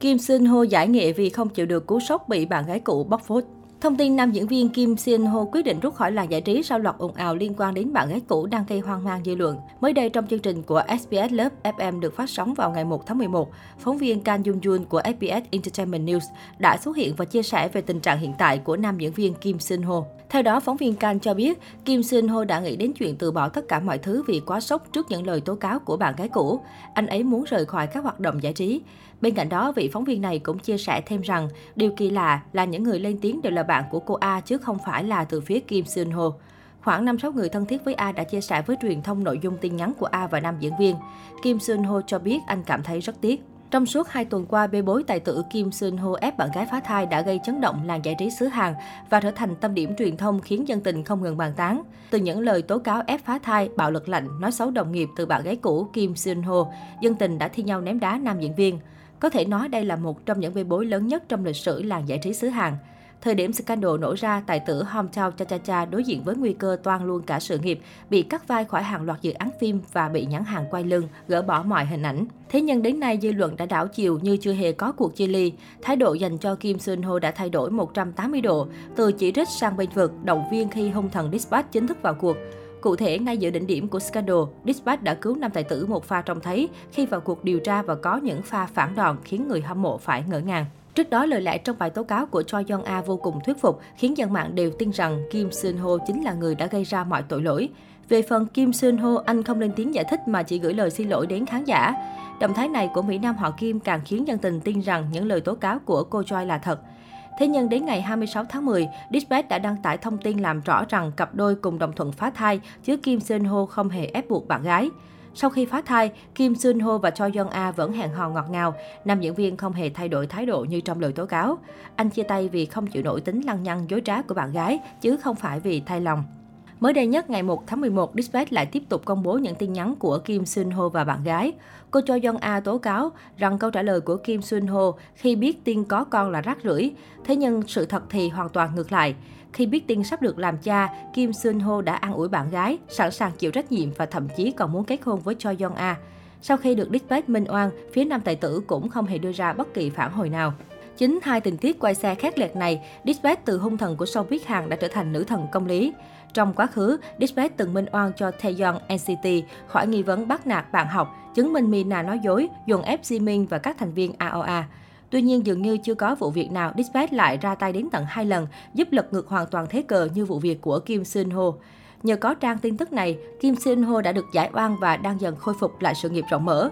Kim Sinh Ho giải nghệ vì không chịu được cú sốc bị bạn gái cũ bóc phốt. Thông tin nam diễn viên Kim Sin Ho quyết định rút khỏi làng giải trí sau loạt ồn ào liên quan đến bạn gái cũ đang gây hoang mang dư luận. Mới đây trong chương trình của SBS Love FM được phát sóng vào ngày 1 tháng 11, phóng viên Kang Jung Jun của SBS Entertainment News đã xuất hiện và chia sẻ về tình trạng hiện tại của nam diễn viên Kim Sin Ho. Theo đó, phóng viên Kang cho biết Kim Sin Ho đã nghĩ đến chuyện từ bỏ tất cả mọi thứ vì quá sốc trước những lời tố cáo của bạn gái cũ. Anh ấy muốn rời khỏi các hoạt động giải trí. Bên cạnh đó, vị phóng viên này cũng chia sẻ thêm rằng điều kỳ lạ là những người lên tiếng đều là bạn của cô A chứ không phải là từ phía Kim Seon Ho. Khoảng 5-6 người thân thiết với A đã chia sẻ với truyền thông nội dung tin nhắn của A và nam diễn viên. Kim Seon Ho cho biết anh cảm thấy rất tiếc. Trong suốt hai tuần qua, bê bối tài tử Kim Seon Ho ép bạn gái phá thai đã gây chấn động làng giải trí xứ Hàn và trở thành tâm điểm truyền thông khiến dân tình không ngừng bàn tán. Từ những lời tố cáo ép phá thai, bạo lực lạnh, nói xấu đồng nghiệp từ bạn gái cũ Kim Seon Ho, dân tình đã thi nhau ném đá nam diễn viên. Có thể nói đây là một trong những bê bối lớn nhất trong lịch sử làng giải trí xứ Hàn. Thời điểm scandal nổ ra, tài tử Hometown Cha Cha Cha đối diện với nguy cơ toan luôn cả sự nghiệp, bị cắt vai khỏi hàng loạt dự án phim và bị nhãn hàng quay lưng, gỡ bỏ mọi hình ảnh. Thế nhưng đến nay dư luận đã đảo chiều như chưa hề có cuộc chia ly. Thái độ dành cho Kim Sun Ho đã thay đổi 180 độ, từ chỉ trích sang bên vực, động viên khi hung thần Dispatch chính thức vào cuộc. Cụ thể, ngay giữa đỉnh điểm của scandal, Dispatch đã cứu nam tài tử một pha trông thấy khi vào cuộc điều tra và có những pha phản đòn khiến người hâm mộ phải ngỡ ngàng. Trước đó, lời lẽ trong bài tố cáo của Choi Yong A vô cùng thuyết phục, khiến dân mạng đều tin rằng Kim Sun Ho chính là người đã gây ra mọi tội lỗi. Về phần Kim Sun Ho, anh không lên tiếng giải thích mà chỉ gửi lời xin lỗi đến khán giả. Động thái này của Mỹ Nam họ Kim càng khiến dân tình tin rằng những lời tố cáo của cô Choi là thật. Thế nhưng đến ngày 26 tháng 10, Dispatch đã đăng tải thông tin làm rõ rằng cặp đôi cùng đồng thuận phá thai, chứ Kim Sun Ho không hề ép buộc bạn gái. Sau khi phá thai, Kim Sun Ho và Choi Yeon A vẫn hẹn hò ngọt ngào. Nam diễn viên không hề thay đổi thái độ như trong lời tố cáo. Anh chia tay vì không chịu nổi tính lăng nhăng dối trá của bạn gái, chứ không phải vì thay lòng. Mới đây nhất, ngày 1 tháng 11, Dispatch lại tiếp tục công bố những tin nhắn của Kim Sun Ho và bạn gái. Cô cho Young A tố cáo rằng câu trả lời của Kim Sun Ho khi biết tin có con là rác rưởi. Thế nhưng sự thật thì hoàn toàn ngược lại. Khi biết tin sắp được làm cha, Kim Sun Ho đã an ủi bạn gái, sẵn sàng chịu trách nhiệm và thậm chí còn muốn kết hôn với Cho Young A. Sau khi được Dispatch minh oan, phía nam tài tử cũng không hề đưa ra bất kỳ phản hồi nào. Chính hai tình tiết quay xe khét lẹt này, Dispatch từ hung thần của showbiz Hàn đã trở thành nữ thần công lý. Trong quá khứ, Dispatch từng minh oan cho Taeyeon NCT khỏi nghi vấn bắt nạt bạn học, chứng minh Mina nói dối, dùng ép Jimin và các thành viên AOA. Tuy nhiên, dường như chưa có vụ việc nào Dispatch lại ra tay đến tận hai lần, giúp lật ngược hoàn toàn thế cờ như vụ việc của Kim Sun Ho. Nhờ có trang tin tức này, Kim Sun Ho đã được giải oan và đang dần khôi phục lại sự nghiệp rộng mở.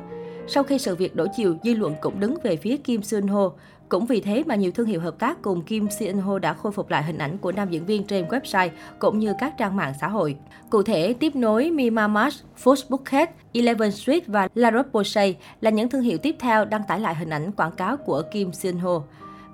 Sau khi sự việc đổ chiều, dư luận cũng đứng về phía Kim Sun Ho. Cũng vì thế mà nhiều thương hiệu hợp tác cùng Kim Seon Ho đã khôi phục lại hình ảnh của nam diễn viên trên website cũng như các trang mạng xã hội. Cụ thể, tiếp nối Mimamash, Facebook Head, Eleven Street và La Roche-Posay là những thương hiệu tiếp theo đăng tải lại hình ảnh quảng cáo của Kim Seon Ho.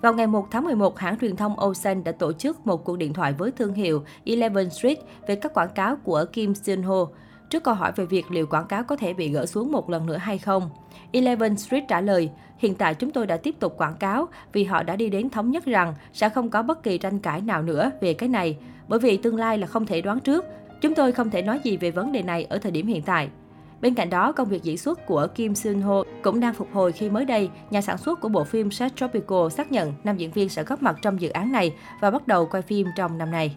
Vào ngày 1 tháng 11, hãng truyền thông OSEN đã tổ chức một cuộc điện thoại với thương hiệu Eleven Street về các quảng cáo của Kim Seon Ho. Trước câu hỏi về việc liệu quảng cáo có thể bị gỡ xuống một lần nữa hay không, Eleven Street trả lời, hiện tại chúng tôi đã tiếp tục quảng cáo vì họ đã đi đến thống nhất rằng sẽ không có bất kỳ tranh cãi nào nữa về cái này, bởi vì tương lai là không thể đoán trước. Chúng tôi không thể nói gì về vấn đề này ở thời điểm hiện tại. Bên cạnh đó, công việc diễn xuất của Kim Sun Ho cũng đang phục hồi khi mới đây, nhà sản xuất của bộ phim Set Tropical xác nhận nam diễn viên sẽ góp mặt trong dự án này và bắt đầu quay phim trong năm nay.